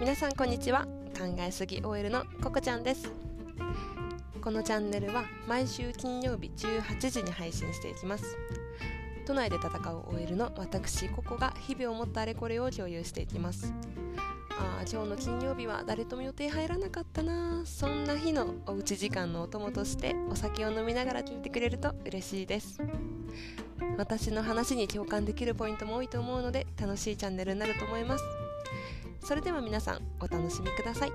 皆さんこんにちは。考えすぎ OL のココちゃんです。このチャンネルは毎週金曜日18時に配信していきます。都内で戦う OL の私ココが日々を持ったあれこれを共有していきます。あー今日の金曜日は誰とも予定入らなかったな。そんな日のおうち時間のお供としてお酒を飲みながら聞いてくれると嬉しいです。私の話に共感できるポイントも多いと思うので楽しいチャンネルになると思います。それでは皆さんお楽しみください。